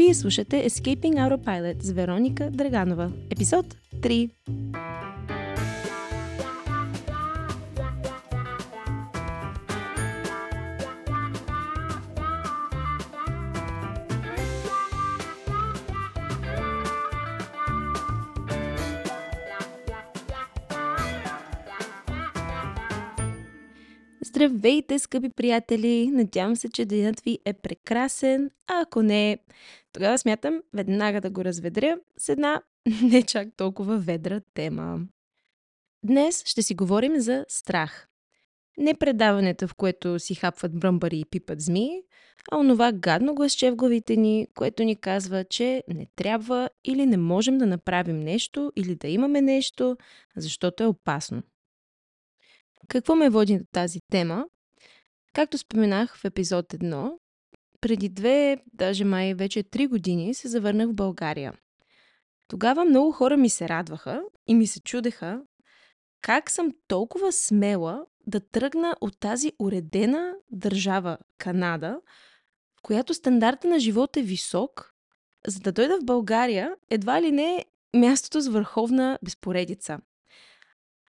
Вие слушате Escaping Autopilot с Вероника Драганова. Епизод 3. Здравейте, скъпи приятели! Надявам се, че денят ви е прекрасен, а ако не, тогава смятам веднага да го разведря с една не чак толкова ведра тема. Днес ще си говорим за страх. Не предаването, в което си хапват бръмбари и пипат змии, а онова гадно гласче в главите ни, което ни казва, че не трябва или не можем да направим нещо или да имаме нещо, защото е опасно. Какво ме води до тази тема? Както споменах в епизод 1, преди две, даже май вече три години се завърнах в България. Тогава много хора ми се радваха и ми се чудеха как съм толкова смела да тръгна от тази уредена държава Канада, в която стандарта на живот е висок, за да дойда в България едва ли не мястото с върховна безпоредица.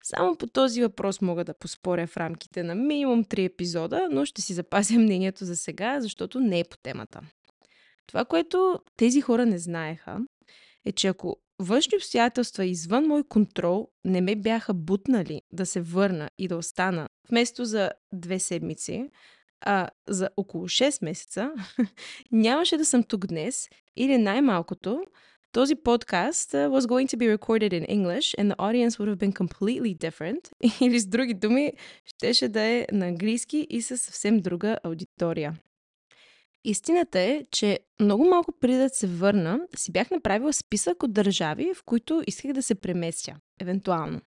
Само по този въпрос мога да поспоря в рамките на минимум 3 епизода, но ще си запазя мнението за сега, защото не е по темата. Това, което тези хора не знаеха, е, че ако външни обстоятелства извън мой контрол не ме бяха бутнали да се върна и да остана вместо за две седмици, а за около 6 месеца, нямаше да съм тук днес или най-малкото този подкаст uh, was going to be recorded in English and the audience would have been completely different. Или с други думи, щеше да е на английски и със съвсем друга аудитория. Истината е, че много малко преди да се върна, си бях направила списък от държави, в които исках да се преместя, евентуално.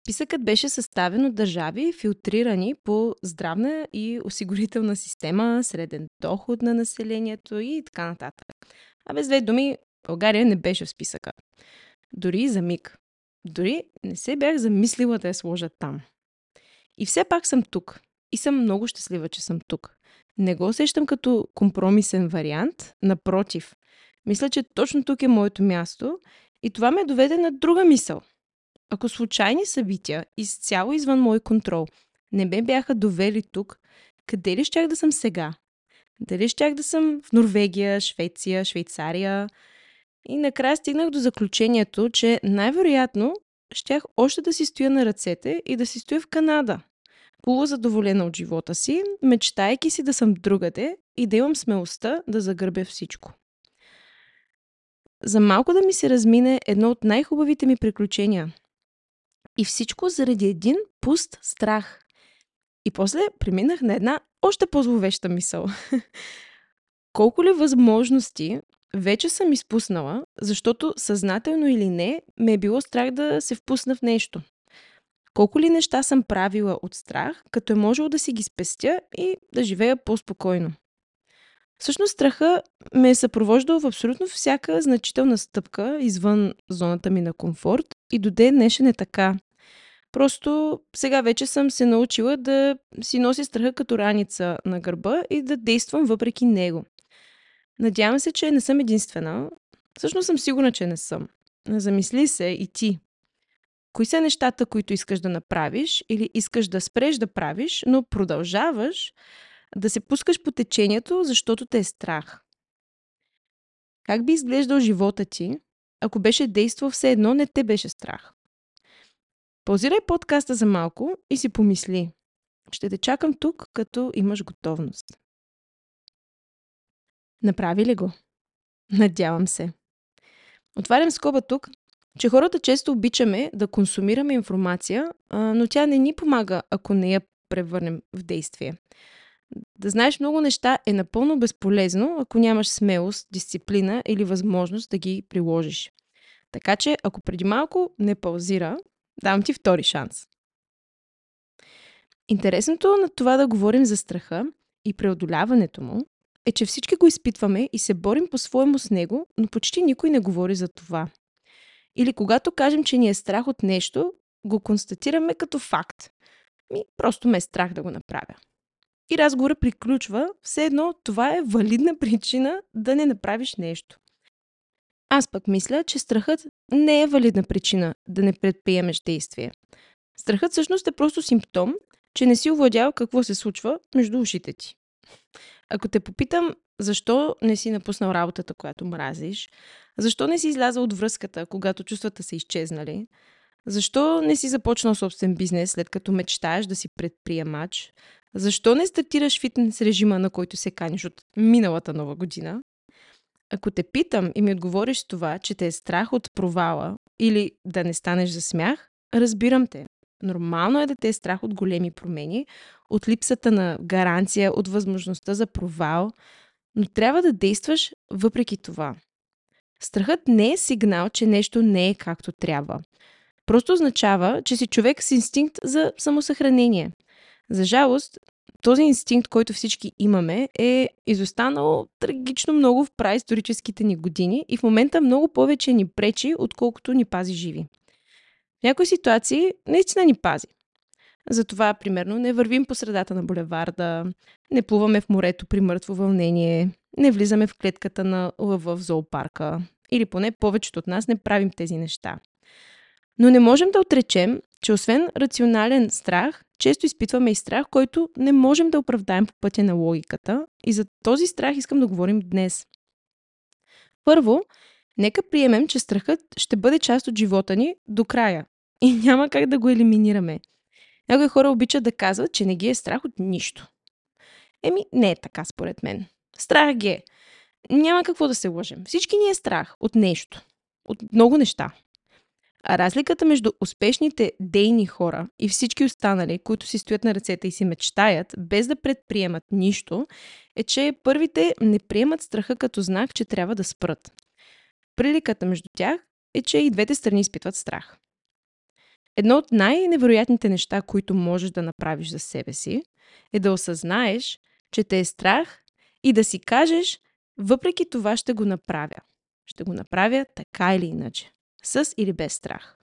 Списъкът беше съставен от държави, филтрирани по здравна и осигурителна система, среден доход на населението и така нататък. А без две думи, България не беше в списъка. Дори за миг. Дори не се бях замислила да я сложа там. И все пак съм тук. И съм много щастлива, че съм тук. Не го усещам като компромисен вариант, напротив. Мисля, че точно тук е моето място и това ме доведе на друга мисъл. Ако случайни събития, изцяло извън мой контрол, не ме бяха довели тук, къде ли щях да съм сега? Дали щях да съм в Норвегия, Швеция, Швейцария, и накрая стигнах до заключението, че най-вероятно щях още да си стоя на ръцете и да си стоя в Канада. Полузадоволена от живота си, мечтайки си да съм другаде и да имам смелостта да загърбя всичко. За малко да ми се размине едно от най-хубавите ми приключения. И всичко заради един пуст страх. И после преминах на една още по-зловеща мисъл. Колко ли възможности вече съм изпуснала, защото съзнателно или не, ме е било страх да се впусна в нещо. Колко ли неща съм правила от страх, като е можело да си ги спестя и да живея по-спокойно. Всъщност страха ме е съпровождал в абсолютно всяка значителна стъпка извън зоната ми на комфорт и до ден днешен е така. Просто сега вече съм се научила да си нося страха като раница на гърба и да действам въпреки него. Надявам се, че не съм единствена. Всъщност съм сигурна, че не съм. Замисли се и ти. Кои са нещата, които искаш да направиш или искаш да спреш да правиш, но продължаваш да се пускаш по течението, защото те е страх? Как би изглеждал живота ти, ако беше действал все едно не те беше страх? Паузирай подкаста за малко и си помисли. Ще те чакам тук, като имаш готовност. Направи ли го? Надявам се. Отварям скоба тук, че хората често обичаме да консумираме информация, но тя не ни помага, ако не я превърнем в действие. Да знаеш много неща е напълно безполезно, ако нямаш смелост, дисциплина или възможност да ги приложиш. Така че, ако преди малко не паузира, давам ти втори шанс. Интересното на това да говорим за страха и преодоляването му е, че всички го изпитваме и се борим по-своему с него, но почти никой не говори за това. Или когато кажем, че ни е страх от нещо, го констатираме като факт. Ми, просто ме е страх да го направя. и разговора приключва, все едно това е валидна причина да не направиш нещо. Аз пък мисля, че страхът не е валидна причина да не предприемеш действие. Страхът всъщност е просто симптом, че не си овладял какво се случва между ушите ти. Ако те попитам защо не си напуснал работата, която мразиш, защо не си излязал от връзката, когато чувствата са изчезнали, защо не си започнал собствен бизнес, след като мечтаеш да си предприемач, защо не стартираш фитнес режима, на който се каниш от миналата нова година? Ако те питам и ми отговориш с това, че те е страх от провала или да не станеш за смях, разбирам те. Нормално е да те е страх от големи промени, от липсата на гаранция, от възможността за провал, но трябва да действаш въпреки това. Страхът не е сигнал, че нещо не е както трябва. Просто означава, че си човек с инстинкт за самосъхранение. За жалост, този инстинкт, който всички имаме, е изостанал трагично много в праисторическите ни години и в момента много повече ни пречи, отколкото ни пази живи. Някои ситуации наистина ни пази. Затова, примерно, не вървим по средата на булеварда, не плуваме в морето при мъртво вълнение, не влизаме в клетката на лъва в зоопарка. Или поне повечето от нас не правим тези неща. Но не можем да отречем, че освен рационален страх, често изпитваме и страх, който не можем да оправдаем по пътя на логиката. И за този страх искам да говорим днес. Първо, нека приемем, че страхът ще бъде част от живота ни до края. И няма как да го елиминираме. Някои хора обичат да казват, че не ги е страх от нищо. Еми, не е така според мен. Страх ги е. Няма какво да се лъжем. Всички ни е страх от нещо. От много неща. А разликата между успешните дейни хора и всички останали, които си стоят на ръцете и си мечтаят, без да предприемат нищо, е, че първите не приемат страха като знак, че трябва да спрат. Приликата между тях е, че и двете страни изпитват страх. Едно от най-невероятните неща, които можеш да направиш за себе си, е да осъзнаеш, че те е страх и да си кажеш, въпреки това ще го направя. Ще го направя така или иначе с или без страх.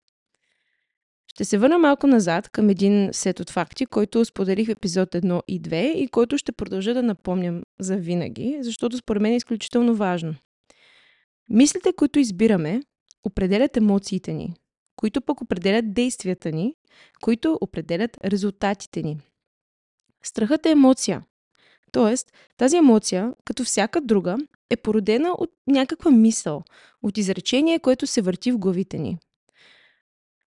Ще се върна малко назад към един сет от факти, който споделих в епизод 1 и 2 и който ще продължа да напомням за винаги, защото според мен е изключително важно. Мислите, които избираме, определят емоциите ни, които пък определят действията ни, които определят резултатите ни. Страхът е емоция. Тоест, тази емоция, като всяка друга, е породена от някаква мисъл, от изречение, което се върти в главите ни.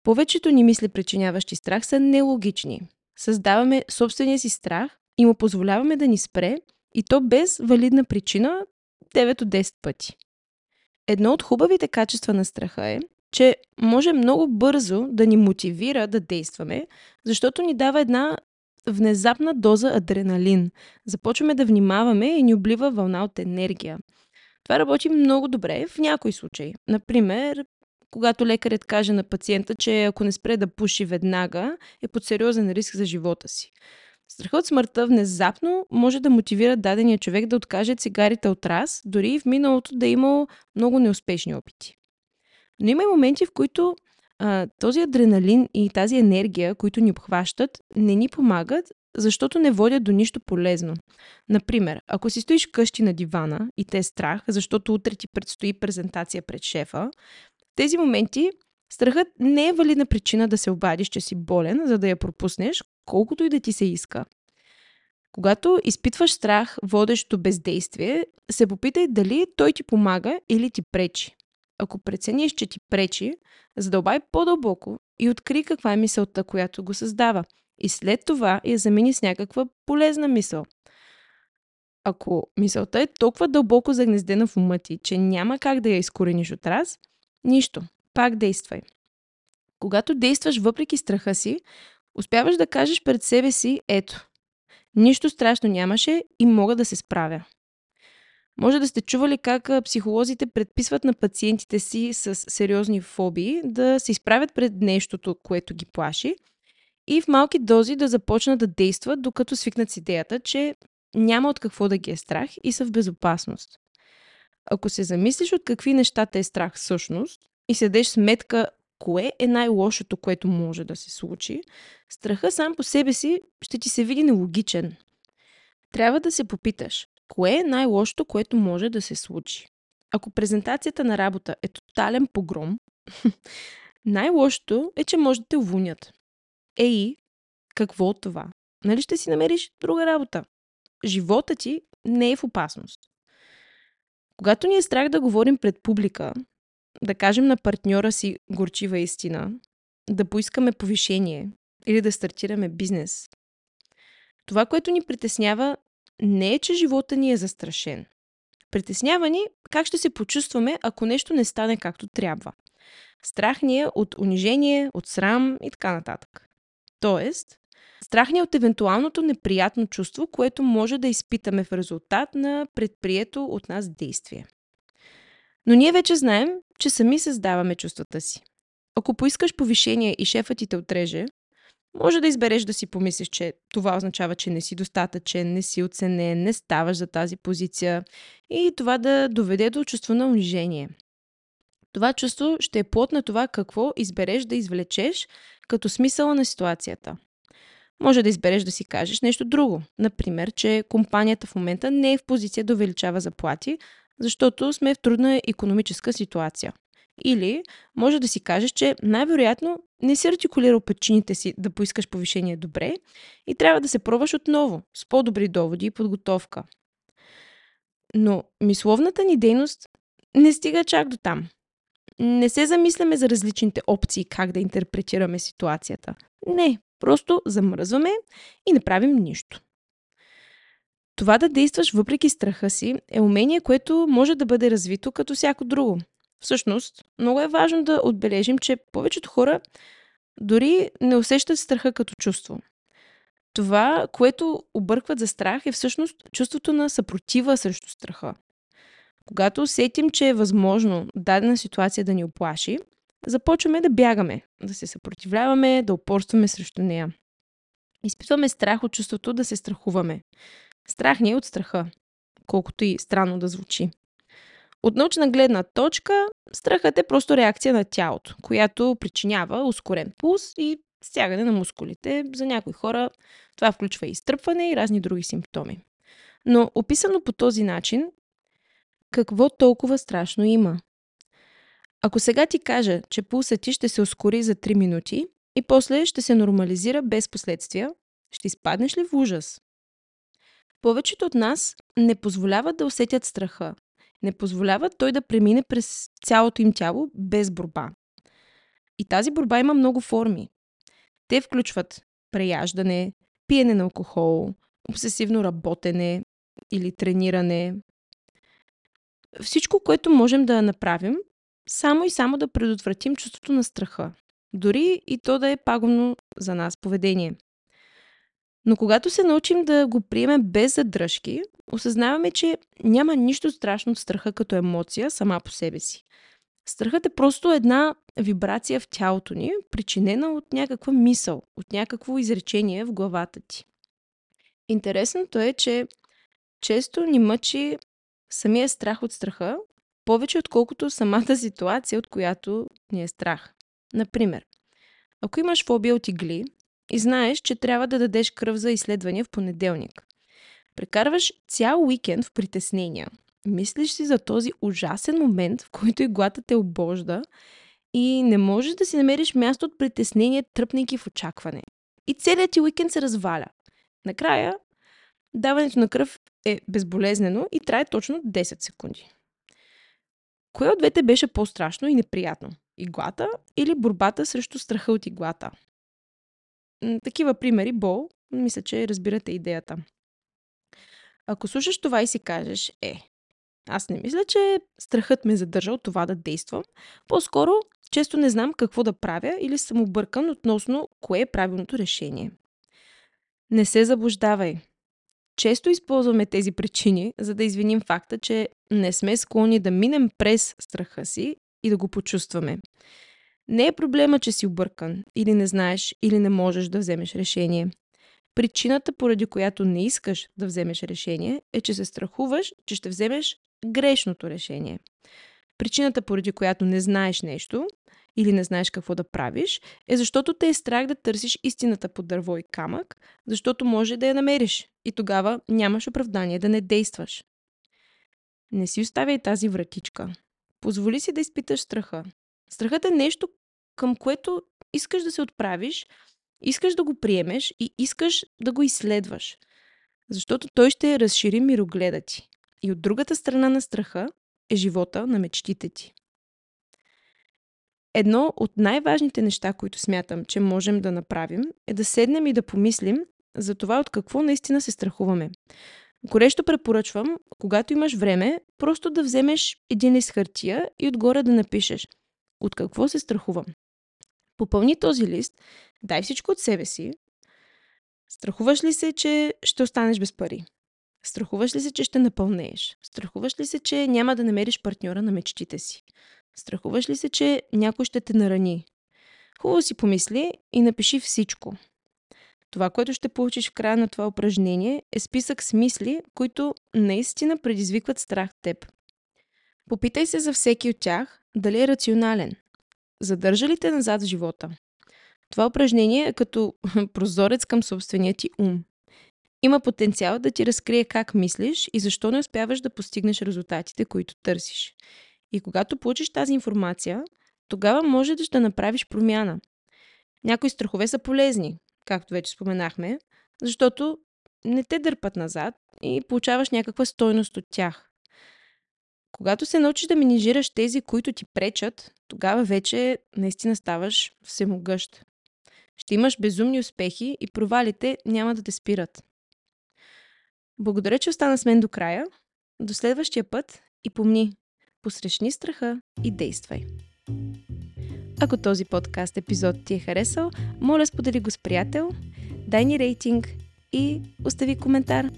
Повечето ни мисли, причиняващи страх, са нелогични. Създаваме собствения си страх и му позволяваме да ни спре, и то без валидна причина 9 от 10 пъти. Едно от хубавите качества на страха е, че може много бързо да ни мотивира да действаме, защото ни дава една внезапна доза адреналин. Започваме да внимаваме и ни облива вълна от енергия. Това работи много добре в някои случаи. Например, когато лекарят каже на пациента, че ако не спре да пуши веднага, е под сериозен риск за живота си. Страхът от смъртта внезапно може да мотивира дадения човек да откаже цигарите от раз, дори и в миналото да е имал много неуспешни опити. Но има и моменти, в които а, този адреналин и тази енергия, които ни обхващат, не ни помагат, защото не водят до нищо полезно. Например, ако си стоиш къщи на дивана и те е страх, защото утре ти предстои презентация пред шефа, в тези моменти страхът не е валидна причина да се обадиш, че си болен, за да я пропуснеш, колкото и да ти се иска. Когато изпитваш страх, водещ до бездействие, се попитай дали той ти помага или ти пречи. Ако прецениш, че ти пречи, задълбай по-дълбоко и откри каква е мисълта, която го създава. И след това я замени с някаква полезна мисъл. Ако мисълта е толкова дълбоко загнездена в ума ти, че няма как да я изкорениш от раз, нищо. Пак действай. Когато действаш въпреки страха си, успяваш да кажеш пред себе си, ето, нищо страшно нямаше и мога да се справя. Може да сте чували как психолозите предписват на пациентите си с сериозни фобии да се изправят пред нещото, което ги плаши и в малки дози да започнат да действат, докато свикнат с идеята, че няма от какво да ги е страх и са в безопасност. Ако се замислиш от какви неща те е страх всъщност и се дадеш сметка кое е най-лошото, което може да се случи, страха сам по себе си ще ти се види нелогичен. трябва да се попиташ, кое е най-лошото, което може да се случи? Ако презентацията на работа е тотален погром, най-лошото е, че може да те уволнят. Ей, какво от това? Нали ще си намериш друга работа? Живота ти не е в опасност. Когато ни е страх да говорим пред публика, да кажем на партньора си горчива истина, да поискаме повишение или да стартираме бизнес, това, което ни притеснява, не е, че живота ни е застрашен. Притеснява ни как ще се почувстваме, ако нещо не стане както трябва. Страх ни е от унижение, от срам и така нататък. Тоест, страх ни е от евентуалното неприятно чувство, което може да изпитаме в резултат на предприето от нас действие. Но ние вече знаем, че сами създаваме чувствата си. Ако поискаш повишение и шефът ти те отреже, може да избереш да си помислиш, че това означава, че не си достатъчен, не си оценен, не ставаш за тази позиция и това да доведе до чувство на унижение. Това чувство ще е плод на това какво избереш да извлечеш като смисъла на ситуацията. Може да избереш да си кажеш нещо друго. Например, че компанията в момента не е в позиция да увеличава заплати, защото сме в трудна економическа ситуация. Или може да си кажеш, че най-вероятно не си артикулирал причините си да поискаш повишение добре и трябва да се пробваш отново, с по-добри доводи и подготовка. Но мисловната ни дейност не стига чак до там. Не се замисляме за различните опции как да интерпретираме ситуацията. Не, просто замръзваме и не правим нищо. Това да действаш въпреки страха си е умение, което може да бъде развито като всяко друго. Всъщност, много е важно да отбележим, че повечето хора дори не усещат страха като чувство. Това, което объркват за страх, е всъщност чувството на съпротива срещу страха. Когато усетим, че е възможно дадена ситуация да ни оплаши, започваме да бягаме, да се съпротивляваме, да упорстваме срещу нея. Изпитваме страх от чувството да се страхуваме. Страх ни е от страха, колкото и странно да звучи. От научна гледна точка, страхът е просто реакция на тялото, която причинява ускорен пулс и стягане на мускулите. За някои хора това включва и изтръпване и разни други симптоми. Но описано по този начин, какво толкова страшно има? Ако сега ти кажа, че пулсът ти ще се ускори за 3 минути и после ще се нормализира без последствия, ще изпаднеш ли в ужас? Повечето от нас не позволяват да усетят страха, не позволяват той да премине през цялото им тяло без борба. И тази борба има много форми. Те включват преяждане, пиене на алкохол, обсесивно работене или трениране. Всичко, което можем да направим, само и само да предотвратим чувството на страха. Дори и то да е пагубно за нас поведение. Но когато се научим да го приемем без задръжки, осъзнаваме, че няма нищо страшно от страха като емоция сама по себе си. Страхът е просто една вибрация в тялото ни, причинена от някаква мисъл, от някакво изречение в главата ти. Интересното е, че често ни мъчи самия страх от страха, повече отколкото самата ситуация, от която ни е страх. Например, ако имаш фобия от игли и знаеш, че трябва да дадеш кръв за изследвания в понеделник, Прекарваш цял уикенд в притеснения. Мислиш си за този ужасен момент, в който иглата те обожда и не можеш да си намериш място от притеснение, тръпнейки в очакване. И целият ти уикенд се разваля. Накрая, даването на кръв е безболезнено и трае точно 10 секунди. Кое от двете беше по-страшно и неприятно? Иглата или борбата срещу страха от иглата? Такива примери, Бол, мисля, че разбирате идеята. Ако слушаш това и си кажеш, е, аз не мисля, че страхът ме задържа от това да действам. По-скоро, често не знам какво да правя или съм объркан относно кое е правилното решение. Не се заблуждавай. Често използваме тези причини, за да извиним факта, че не сме склонни да минем през страха си и да го почувстваме. Не е проблема, че си объркан, или не знаеш, или не можеш да вземеш решение. Причината, поради която не искаш да вземеш решение, е, че се страхуваш, че ще вземеш грешното решение. Причината, поради която не знаеш нещо, или не знаеш какво да правиш, е защото те е страх да търсиш истината под дърво и камък, защото може да я намериш и тогава нямаш оправдание да не действаш. Не си оставяй тази вратичка. Позволи си да изпиташ страха. Страхът е нещо, към което искаш да се отправиш, искаш да го приемеш и искаш да го изследваш. Защото той ще разшири мирогледа ти. И от другата страна на страха е живота на мечтите ти. Едно от най-важните неща, които смятам, че можем да направим, е да седнем и да помислим за това от какво наистина се страхуваме. Горещо препоръчвам, когато имаш време, просто да вземеш един лист хартия и отгоре да напишеш от какво се страхувам. Попълни този лист, дай всичко от себе си. Страхуваш ли се, че ще останеш без пари? Страхуваш ли се, че ще напълнееш? Страхуваш ли се, че няма да намериш партньора на мечтите си? Страхуваш ли се, че някой ще те нарани? Хубаво си помисли и напиши всичко. Това, което ще получиш в края на това упражнение, е списък с мисли, които наистина предизвикват страх в теб. Попитай се за всеки от тях дали е рационален. Задържа ли те назад в живота? Това упражнение е като прозорец към собствения ти ум. Има потенциал да ти разкрие как мислиш и защо не успяваш да постигнеш резултатите, които търсиш. И когато получиш тази информация, тогава можеш да направиш промяна. Някои страхове са полезни, както вече споменахме, защото не те дърпат назад и получаваш някаква стойност от тях. Когато се научиш да менижираш тези, които ти пречат, тогава вече наистина ставаш всемогъщ. Ще имаш безумни успехи и провалите няма да те спират. Благодаря, че остана с мен до края. До следващия път и помни, посрещни страха и действай. Ако този подкаст епизод ти е харесал, моля сподели го с приятел, дай ни рейтинг и остави коментар.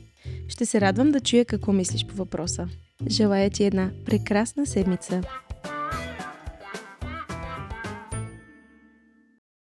Ще се радвам да чуя какво мислиш по въпроса. Желая ти една прекрасна седмица.